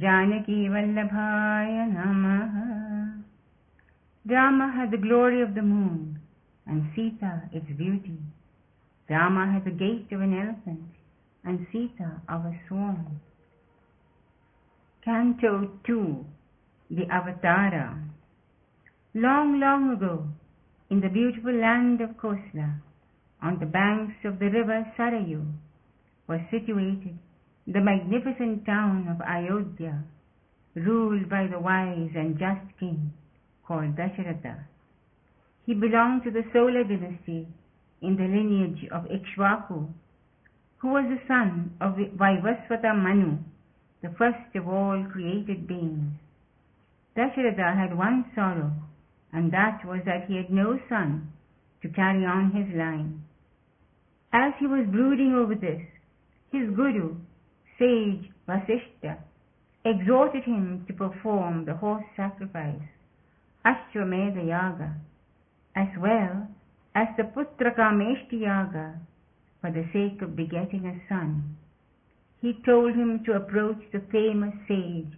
Janaki Vallabhaya Namaha. Rama had the glory of the moon, and Sita its beauty. Rama had the gait of an elephant, and Sita of a swan. Canto 2 The Avatara Long, long ago, in the beautiful land of Kosla, on the banks of the river Sarayu, was situated the magnificent town of Ayodhya, ruled by the wise and just king called Dasharatha. He belonged to the Solar dynasty in the lineage of Ikshvaku, who was the son of Vaivasvata Manu, the first of all created beings. Dasharatha had one sorrow, and that was that he had no son to carry on his line. As he was brooding over this, his guru, sage Vasishta, exhorted him to perform the horse sacrifice, Ashwamedha Yaga, as well as the Putrakameshti Yaga for the sake of begetting a son. He told him to approach the famous sage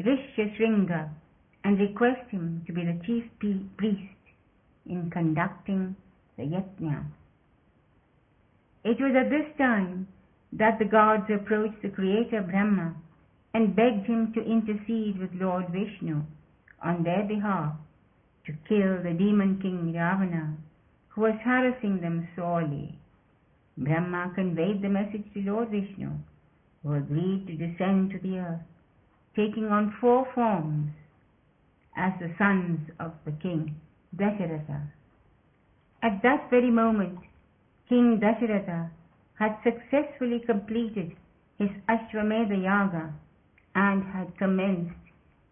Rishyashringa and request him to be the chief priest in conducting the yajna. It was at this time that the gods approached the creator Brahma and begged him to intercede with Lord Vishnu on their behalf to kill the demon king Ravana, who was harassing them sorely. Brahma conveyed the message to Lord Vishnu, who agreed to descend to the earth, taking on four forms as the sons of the king Dasharatha. At that very moment, King Dasharatha had successfully completed his Ashwamedha Yaga and had commenced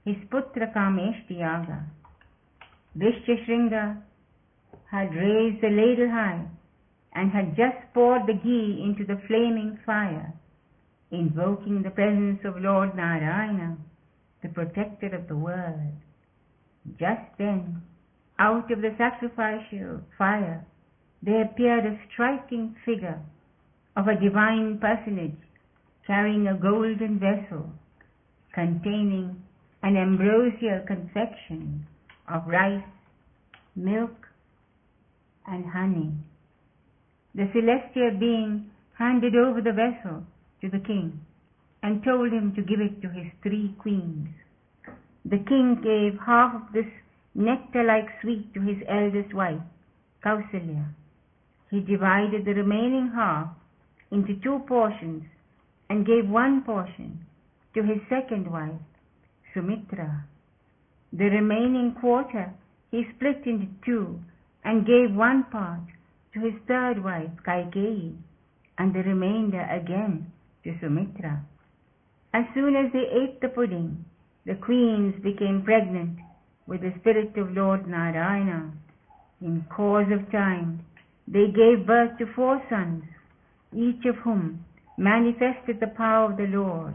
his Putra Kameshti Yaga. Rishyashringa had raised the ladle high and had just poured the ghee into the flaming fire, invoking the presence of Lord Narayana, the protector of the world. Just then, out of the sacrificial fire, there appeared a striking figure of a divine personage carrying a golden vessel containing an ambrosial confection of rice, milk, and honey. The celestial being handed over the vessel to the king and told him to give it to his three queens. The king gave half of this nectar-like sweet to his eldest wife, Kausalya. He divided the remaining half into two portions and gave one portion to his second wife, Sumitra. The remaining quarter he split into two and gave one part to his third wife, Kaikeyi, and the remainder again to Sumitra. As soon as they ate the pudding, the queens became pregnant with the spirit of Lord Narayana. In course of time, they gave birth to four sons, each of whom manifested the power of the Lord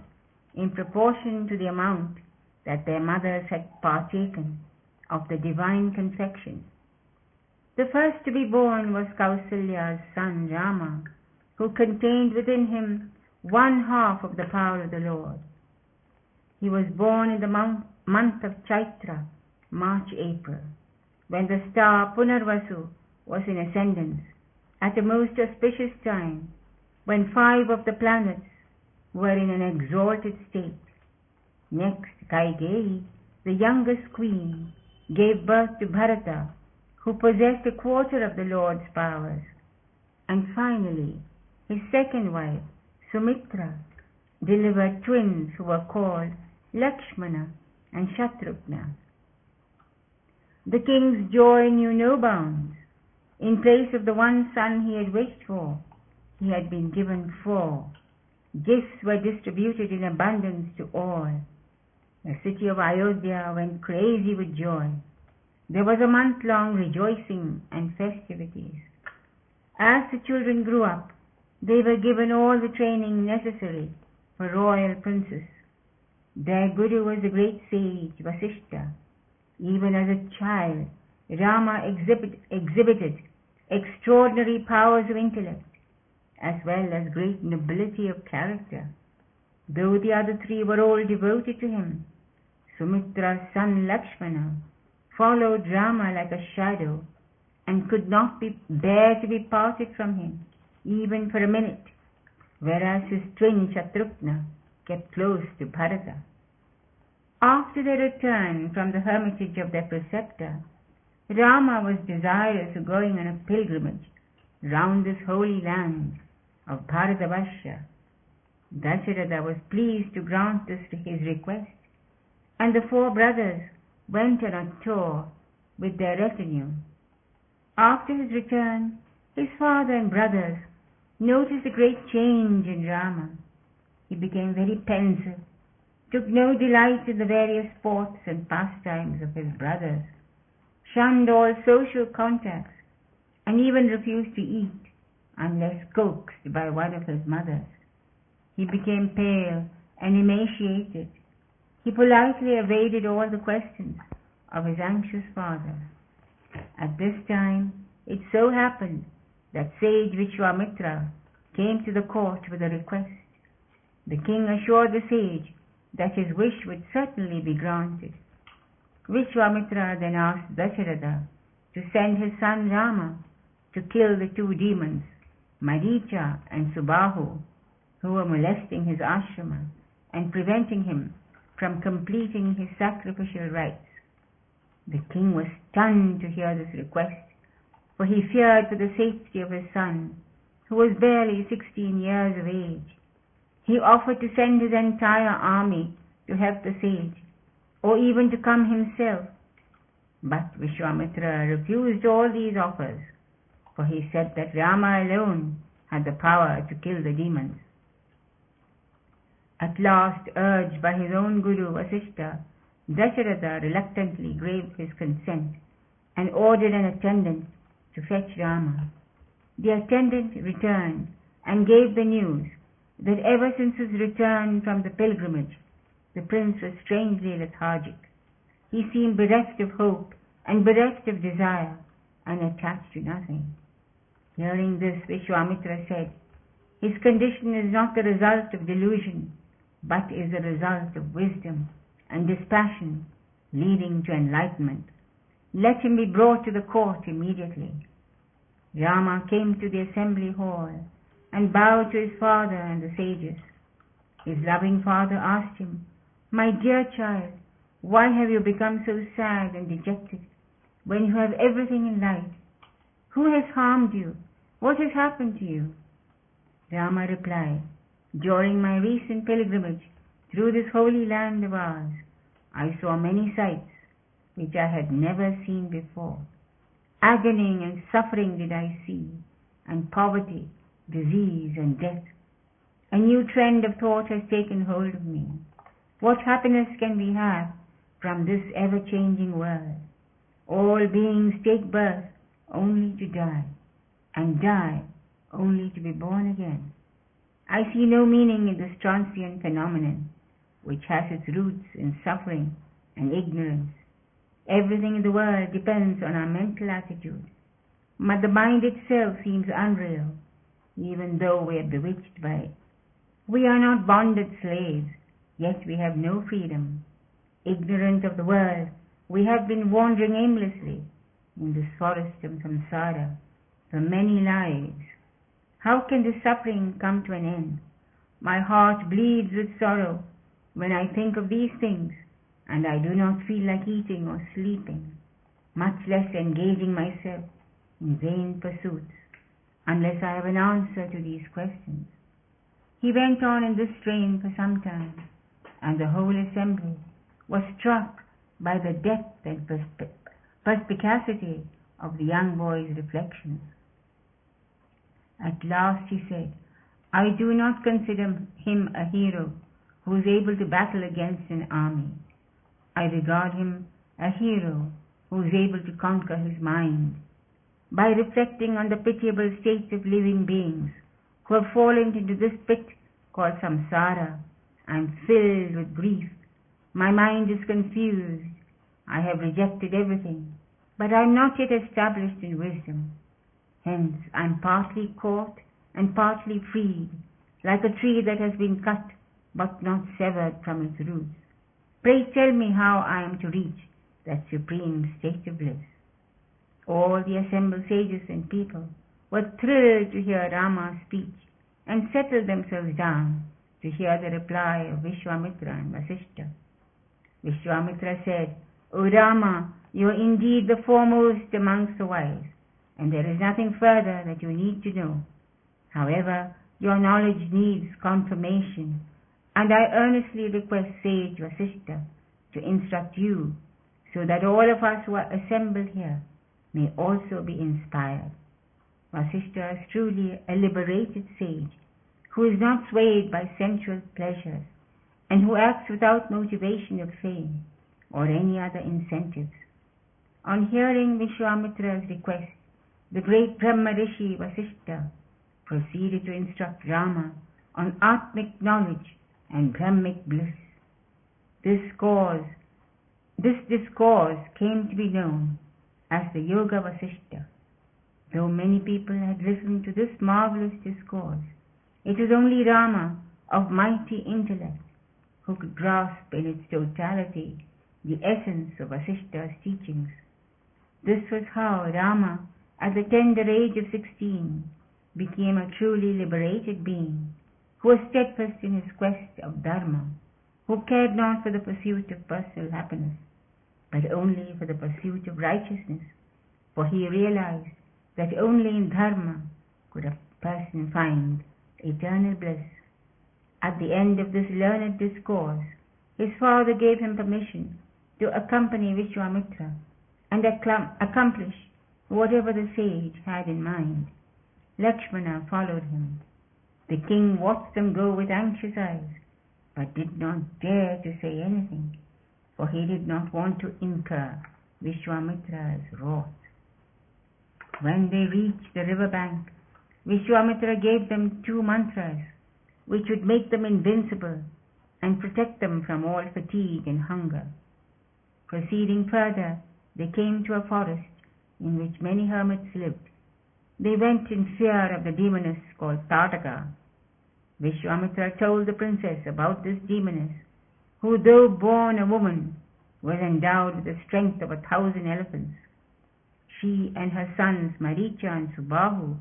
in proportion to the amount that their mothers had partaken of the divine confection. The first to be born was Kausalya's son Rama, who contained within him one half of the power of the Lord. He was born in the month of Chaitra, March-April, when the star Punarvasu was in ascendance, at a most auspicious time when five of the planets were in an exalted state. Next, Kaikeyi, the youngest queen, gave birth to Bharata, who possessed a quarter of the Lord's powers. And finally, his second wife, Sumitra, delivered twins who were called Lakshmana and Shatrughna. The king's joy knew no bounds. In place of the one son he had wished for, he had been given four. Gifts were distributed in abundance to all. The city of Ayodhya went crazy with joy. There was a month long rejoicing and festivities. As the children grew up, they were given all the training necessary for royal princes. Their guru was the great sage Vasishta. Even as a child, Rama exhibit, exhibited extraordinary powers of intellect as well as great nobility of character. though the other three were all devoted to him. Sumitra's son Lakshmana followed Rama like a shadow and could not be, bear to be parted from him, even for a minute, whereas his twin Shatrughna kept close to Bharata. After their return from the hermitage of their preceptor, Rama was desirous of going on a pilgrimage round this holy land of Bharatavarsha. Dasharatha was pleased to grant this his request, and the four brothers went on a tour with their retinue. After his return, his father and brothers noticed a great change in Rama. He became very pensive, took no delight in the various sports and pastimes of his brothers, shunned all social contacts, and even refused to eat unless coaxed by one of his mothers. He became pale and emaciated. He politely evaded all the questions of his anxious father. At this time, it so happened that sage Vishwamitra came to the court with a request. The king assured the sage that his wish would certainly be granted. Vishwamitra then asked Dasharatha to send his son Rama to kill the two demons, Maricha and Subahu, who were molesting his ashrama and preventing him from completing his sacrificial rites. The king was stunned to hear this request, for he feared for the safety of his son, who was barely sixteen years of age. He offered to send his entire army to help the sage, or even to come himself. But Vishwamitra refused all these offers, for he said that Rama alone had the power to kill the demons. At last, urged by his own guru Vasishtha, Dasharatha reluctantly gave his consent and ordered an attendant to fetch Rama. The attendant returned and gave the news that ever since his return from the pilgrimage, the prince was strangely lethargic. He seemed bereft of hope and bereft of desire and attached to nothing. Hearing this, Vishwamitra said, His condition is not the result of delusion, but is the result of wisdom and dispassion leading to enlightenment. Let him be brought to the court immediately. Rama came to the assembly hall and bowed to his father and the sages. His loving father asked him, My dear child, why have you become so sad and dejected when you have everything in life? Who has harmed you? What has happened to you? Rama replied, During my recent pilgrimage through this holy land of ours, I saw many sights which I had never seen before. Agony and suffering did I see, and poverty, disease, and death. A new trend of thought has taken hold of me. What happiness can we have from this ever changing world? All beings take birth only to die, and die only to be born again. I see no meaning in this transient phenomenon which has its roots in suffering and ignorance. Everything in the world depends on our mental attitude. But the mind itself seems unreal, even though we are bewitched by it. We are not bonded slaves, yet we have no freedom. Ignorant of the world, we have been wandering aimlessly in this forest of samsara many lives. How can this suffering come to an end? My heart bleeds with sorrow when I think of these things, and I do not feel like eating or sleeping, much less engaging myself in vain pursuits, unless I have an answer to these questions. He went on in this strain for some time, and the whole assembly was struck by the depth and perspicacity of the young boy's reflections. At last he said, I do not consider him a hero who is able to battle against an army. I regard him a hero who is able to conquer his mind. By reflecting on the pitiable state of living beings who have fallen into this pit called samsara, I am filled with grief. My mind is confused. I have rejected everything, but I am not yet established in wisdom. Hence I am partly caught and partly freed, like a tree that has been cut but not severed from its roots. Pray tell me how I am to reach that supreme state of bliss. All the assembled sages and people were thrilled to hear Rama's speech and settled themselves down to hear the reply of Vishwamitra and Vasishtha. Vishwamitra said, O Rama, you are indeed the foremost amongst the wise, and there is nothing further that you need to know. However, your knowledge needs confirmation, and I earnestly request sage Vasishtha, to instruct you so that all of us who are assembled here may also be inspired. Vasishtha is truly a liberated sage who is not swayed by sensual pleasures and who acts without motivation of fame or any other incentives. On hearing Vishwamitra's request, the great Brahma Rishi Vasishtha proceeded to instruct Rama on Atmic knowledge and Brahmic bliss. This cause, this discourse came to be known as the Yoga Vasishtha. Though many people had listened to this marvelous discourse, it was only Rama of mighty intellect who could grasp in its totality the essence of Vasishtha's teachings. This was how Rama, at the tender age of sixteen, became a truly liberated being, who was steadfast in his quest of Dharma, who cared not for the pursuit of personal happiness, but only for the pursuit of righteousness, for he realized that only in Dharma could a person find eternal bliss. At the end of this learned discourse, his father gave him permission to accompany Vishwamitra and accomplish whatever the sage had in mind. Lakshmana followed him. The king watched them go with anxious eyes, but did not dare to say anything, for he did not want to incur Vishwamitra's wrath. When they reached the river bank, Vishwamitra gave them two mantras which would make them invincible and protect them from all fatigue and hunger. Proceeding further, they came to a forest in which many hermits lived. They went in fear of the demoness called Tataka. Vishwamitra told the princess about this demoness, who though born a woman, was endowed with the strength of a thousand elephants. She and her sons Maricha and Subahu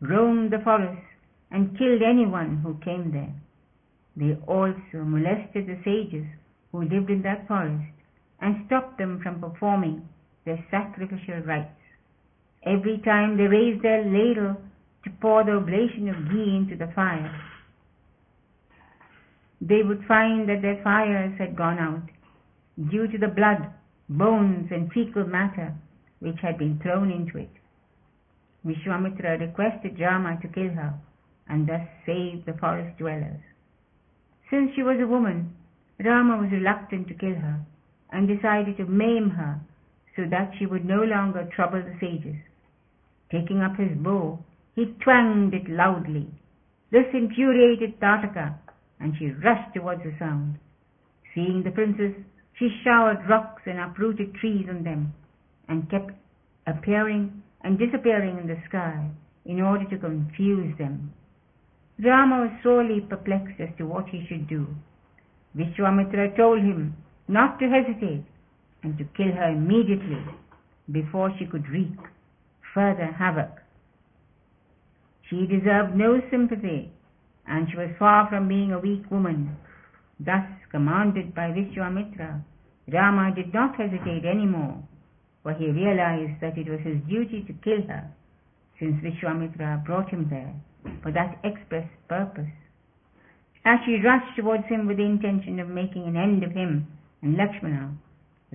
roamed the forest and killed anyone who came there. They also molested the sages who lived in that forest and stopped them from performing their sacrificial rites. Every time they raised their ladle to pour the oblation of ghee into the fire, they would find that their fires had gone out due to the blood, bones, and fecal matter which had been thrown into it. Vishwamitra requested Rama to kill her and thus save the forest dwellers. Since she was a woman, Rama was reluctant to kill her and decided to maim her so that she would no longer trouble the sages. Taking up his bow, he twanged it loudly. This infuriated Tataka, and she rushed towards the sound. Seeing the princess, she showered rocks and uprooted trees on them, and kept appearing and disappearing in the sky in order to confuse them. Rama was sorely perplexed as to what he should do. Vishwamitra told him not to hesitate and to kill her immediately before she could wreak further havoc. She deserved no sympathy and she was far from being a weak woman. Thus commanded by Vishwamitra, Rama did not hesitate any more, for he realized that it was his duty to kill her, since Vishwamitra brought him there for that express purpose. As she rushed towards him with the intention of making an end of him and Lakshmana,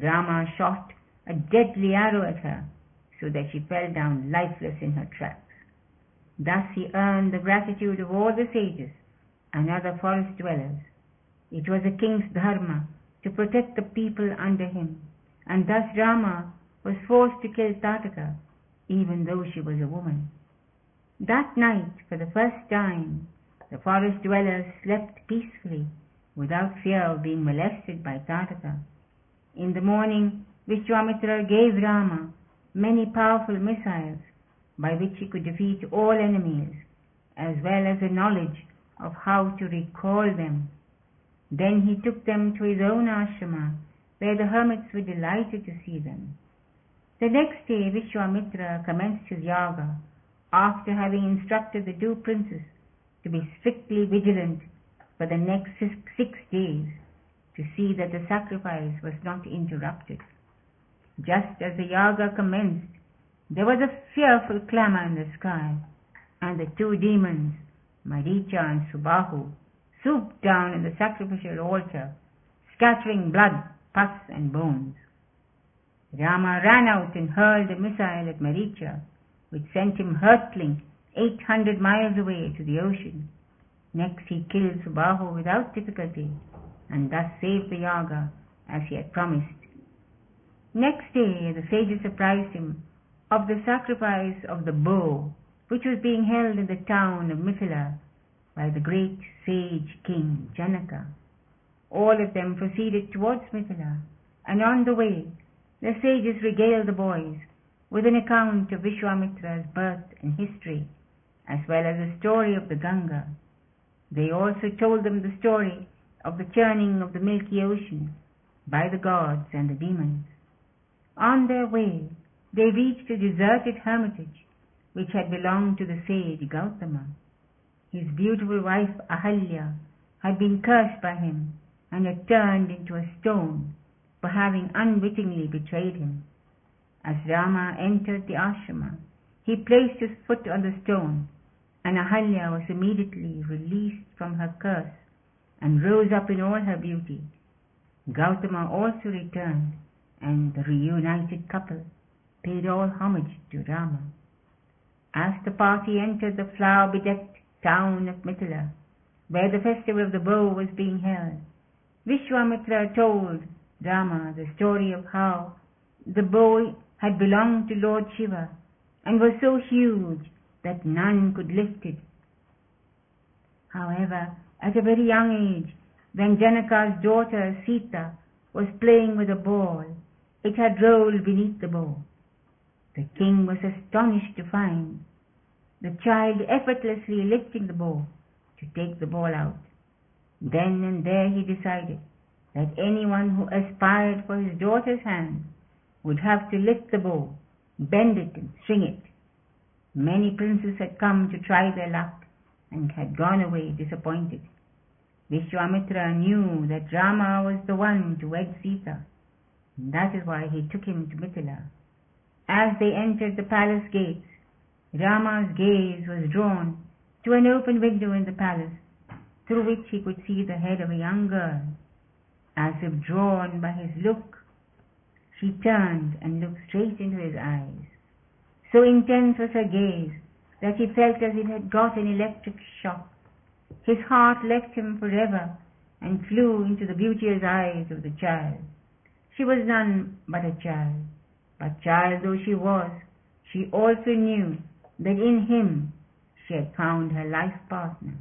Rama shot a deadly arrow at her so that she fell down lifeless in her tracks. Thus he earned the gratitude of all the sages and other forest dwellers. It was a king's dharma to protect the people under him, and thus Rama was forced to kill Tataka, even though she was a woman. That night, for the first time, the forest dwellers slept peacefully without fear of being molested by Tataka. In the morning, Vishwamitra gave Rama many powerful missiles by which he could defeat all enemies, as well as the knowledge of how to recall them. Then he took them to his own ashrama, where the hermits were delighted to see them. The next day Vishwamitra commenced his yaga, after having instructed the two princes to be strictly vigilant for the next six days to see that the sacrifice was not interrupted. Just as the yaga commenced, there was a fearful clamor in the sky, and the two demons, Maricha and Subahu, swooped down in the sacrificial altar, scattering blood, pus, and bones. Rama ran out and hurled a missile at Maricha, which sent him hurtling 800 miles away to the ocean. Next he killed Subahu without difficulty, and thus saved the yaga as he had promised. Next day the sages apprised him of the sacrifice of the bow which was being held in the town of Mithila by the great sage king Janaka. All of them proceeded towards Mithila, and on the way the sages regaled the boys with an account of Vishwamitra's birth and history, as well as the story of the Ganga. They also told them the story of the churning of the milky ocean by the gods and the demons. On their way, they reached a deserted hermitage which had belonged to the sage Gautama. His beautiful wife Ahalya had been cursed by him and had turned into a stone for having unwittingly betrayed him. As Rama entered the ashrama, he placed his foot on the stone, and Ahalya was immediately released from her curse and rose up in all her beauty. Gautama also returned, and the reunited couple paid all homage to Rama. As the party entered the flower-bedecked town of Mithila, where the festival of the bow was being held, Vishwamitra told Rama the story of how the bow had belonged to Lord Shiva and was so huge that none could lift it. However, at a very young age, when Janaka's daughter Sita was playing with a ball, it had rolled beneath the bow. The king was astonished to find the child effortlessly lifting the bow to take the ball out. Then and there he decided that anyone who aspired for his daughter's hand would have to lift the bow, bend it and string it. Many princes had come to try their luck and had gone away disappointed. Vishwamitra knew that Rama was the one to wed Sita. And that is why he took him to Mithila. As they entered the palace gates, Rama's gaze was drawn to an open window in the palace, through which he could see the head of a young girl. As if drawn by his look, she turned and looked straight into his eyes. So intense was her gaze that he felt as if he had got an electric shock. His heart left him forever and flew into the beauteous eyes of the child. She was none but a child. But child though she was, she also knew that in him she had found her life partner.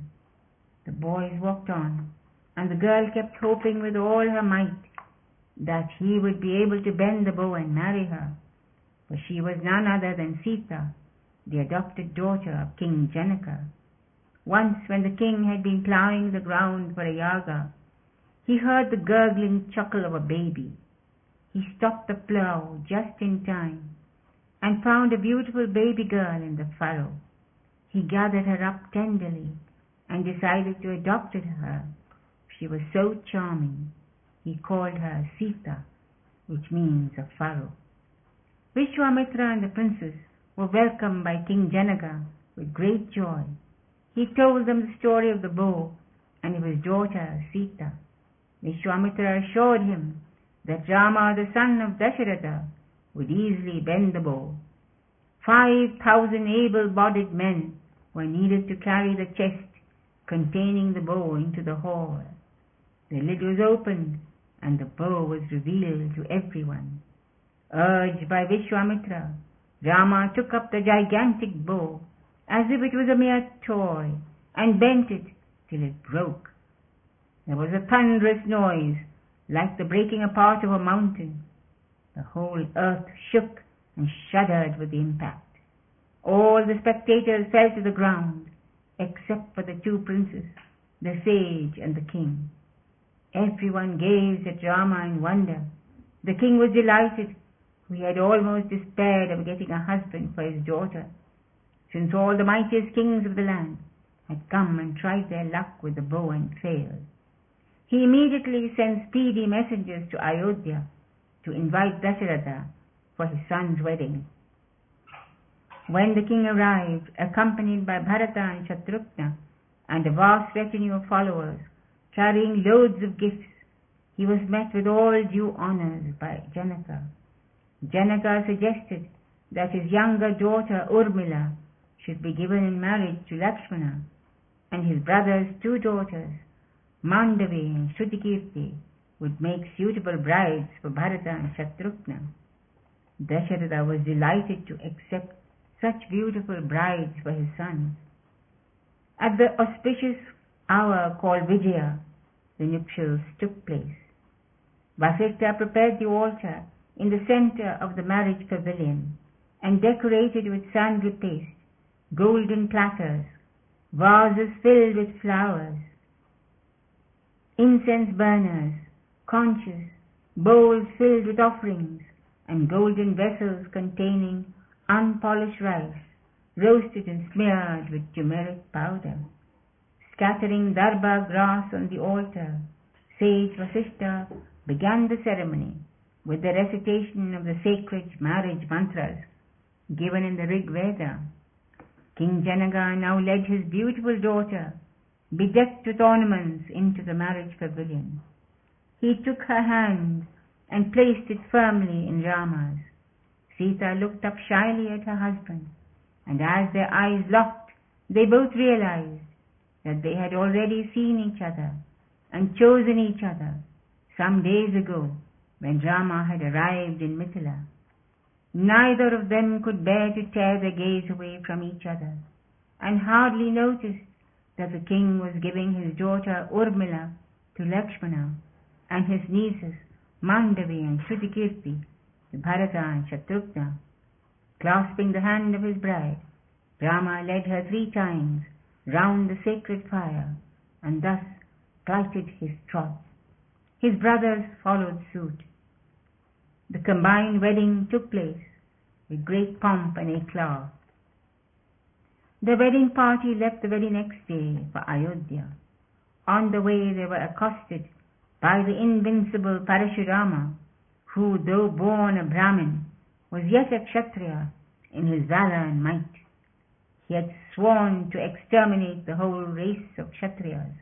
The boys walked on, and the girl kept hoping with all her might that he would be able to bend the bow and marry her, for she was none other than Sita, the adopted daughter of King Janaka. Once, when the king had been plowing the ground for a yaga, he heard the gurgling chuckle of a baby. He stopped the plow just in time and found a beautiful baby girl in the furrow. He gathered her up tenderly and decided to adopt her. She was so charming. He called her Sita, which means a furrow. Vishwamitra and the princess were welcomed by King Janaka with great joy. He told them the story of the bow and of his daughter Sita. Vishwamitra assured him that Rama, the son of Dasharatha, would easily bend the bow. Five thousand able-bodied men were needed to carry the chest containing the bow into the hall. The lid was opened and the bow was revealed to everyone. Urged by Vishwamitra, Rama took up the gigantic bow as if it was a mere toy and bent it till it broke. There was a thunderous noise like the breaking apart of a mountain. The whole earth shook and shuddered with the impact. All the spectators fell to the ground, except for the two princes, the sage and the king. Everyone gazed at Rama in wonder. The king was delighted. He had almost despaired of getting a husband for his daughter, since all the mightiest kings of the land had come and tried their luck with the bow and failed. He immediately sent speedy messengers to Ayodhya to invite Dasharatha for his son's wedding. When the king arrived, accompanied by Bharata and Shatrughna and a vast retinue of followers, carrying loads of gifts, he was met with all due honors by Janaka. Janaka suggested that his younger daughter Urmila should be given in marriage to Lakshmana, and his brother's two daughters, Mandavi and Shrutikirti, would make suitable brides for Bharata and Shatrughna. Dasharatha was delighted to accept such beautiful brides for his sons. At the auspicious hour called Vijaya, the nuptials took place. Vasishtha prepared the altar in the center of the marriage pavilion and decorated with sandal paste, golden platters, vases filled with flowers, incense burners, conches, bowls filled with offerings, and golden vessels containing unpolished rice, roasted and smeared with turmeric powder. Scattering darba grass on the altar, sage Vasishtha began the ceremony with the recitation of the sacred marriage mantras given in the Rig Veda. King Janaka now led his beautiful daughter, bedecked with ornaments, into the marriage pavilion. He took her hand and placed it firmly in Rama's. Sita looked up shyly at her husband, and as their eyes locked, they both realized that they had already seen each other and chosen each other some days ago when Rama had arrived in Mithila. Neither of them could bear to tear their gaze away from each other, and hardly noticed that the king was giving his daughter Urmila to Lakshmana and his nieces Mandavi and Shrutikirti to Bharata and Shatrughna. Clasping the hand of his bride, Rama led her three times round the sacred fire and thus plighted his troth. His brothers followed suit. The combined wedding took place with great pomp and eclat. The wedding party left the very next day for Ayodhya. On the way they were accosted by the invincible Parashurama, who, though born a Brahmin, was yet a Kshatriya in his valor and might. He had sworn to exterminate the whole race of Kshatriyas,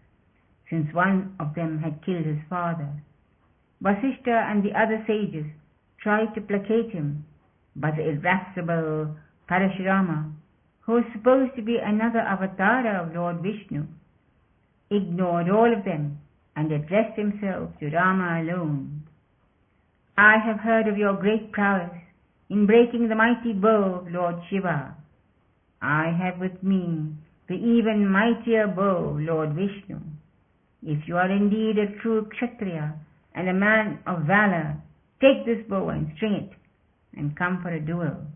since one of them had killed his father. Vasishtha and the other sages tried to placate him, but the irascible Parashurama, who was supposed to be another avatar of Lord Vishnu, ignored all of them and addressed himself to Rama alone. I have heard of your great prowess in breaking the mighty bow of Lord Shiva. I have with me the even mightier bow Lord Vishnu. If you are indeed a true Kshatriya and a man of valor, take this bow and string it, and come for a duel.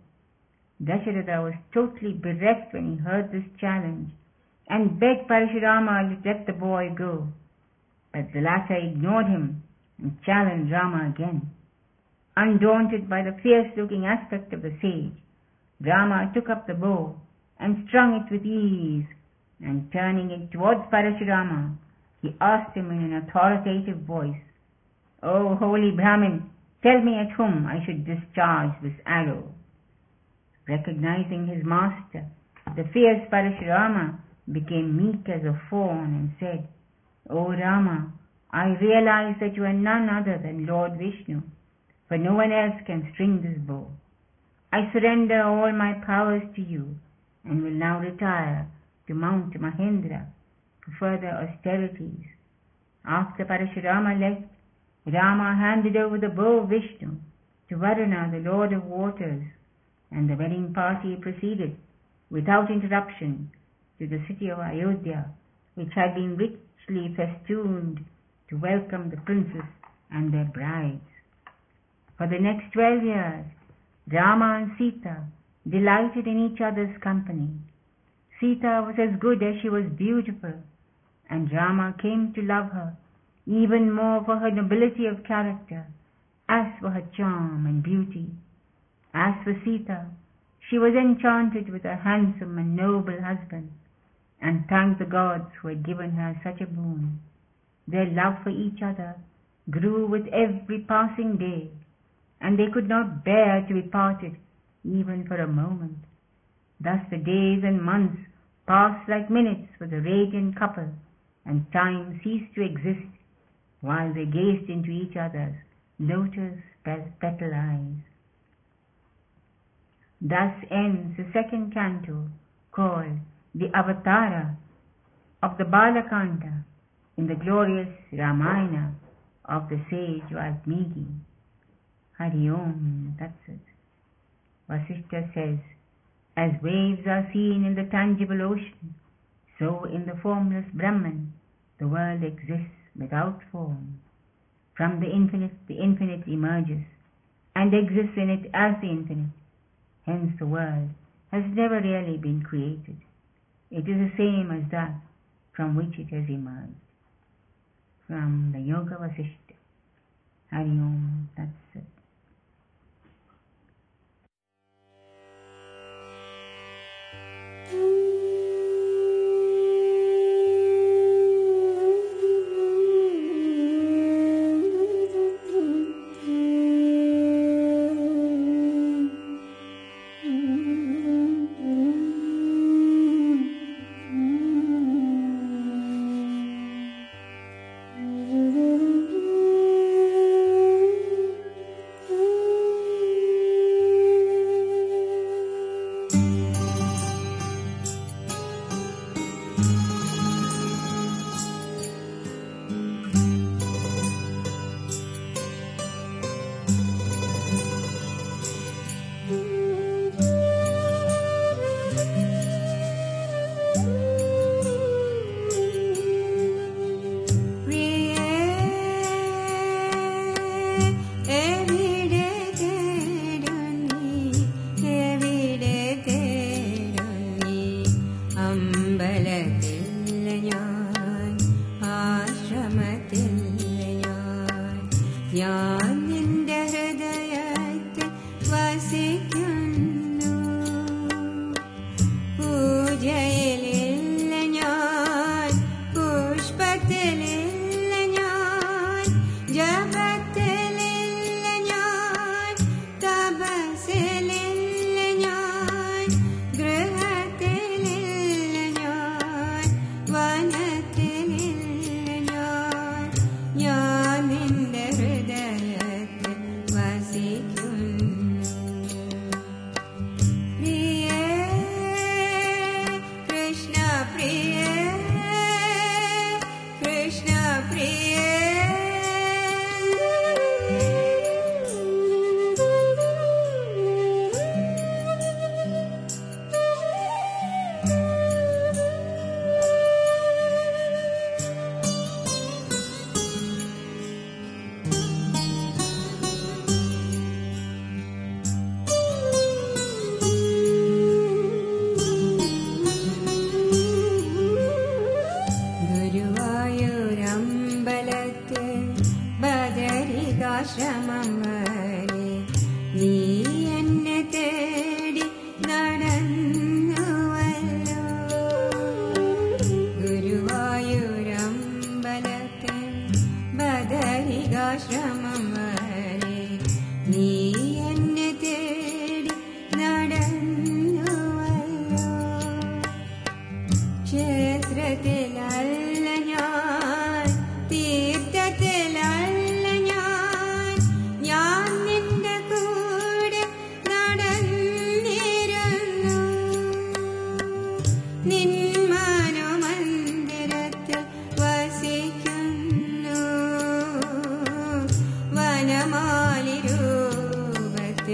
Dasharatha was totally bereft when he heard this challenge, and begged Parashurama to let the boy go. But the latter ignored him and challenged Rama again. Undaunted by the fierce-looking aspect of the sage, Rama took up the bow and strung it with ease, and turning it towards Parashurama, he asked him in an authoritative voice, O holy Brahmin, tell me at whom I should discharge this arrow. Recognizing his master, the fierce Parashurama became meek as a fawn and said, O Rama, I realize that you are none other than Lord Vishnu, for no one else can string this bow. I surrender all my powers to you and will now retire to Mount Mahendra for further austerities. After Parashurama left, Rama handed over the bow of Vishnu to Varuna, the Lord of Waters, and the wedding party proceeded without interruption to the city of Ayodhya, which had been richly festooned to welcome the princes and their brides. For the next twelve years, Rama and Sita delighted in each other's company. Sita was as good as she was beautiful, and Rama came to love her even more for her nobility of character, as for her charm and beauty. As for Sita, she was enchanted with her handsome and noble husband, and thanked the gods who had given her such a boon. Their love for each other grew with every passing day, and they could not bear to be parted even for a moment. Thus the days and months passed like minutes for the radiant couple, and time ceased to exist while they gazed into each other's lotus petal eyes. Thus ends the second canto called the Avatara of the Balakanda in the glorious Ramayana of the sage Valmiki. Hari Om, it. Vasishtha says, as waves are seen in the tangible ocean, so in the formless Brahman the world exists without form. From the infinite, the infinite emerges and exists in it as the infinite. Hence the world has never really been created. It is the same as that from which it has emerged. From the Yoga Vasishta. Hari Om, that's it. Mm.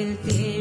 el tiempo.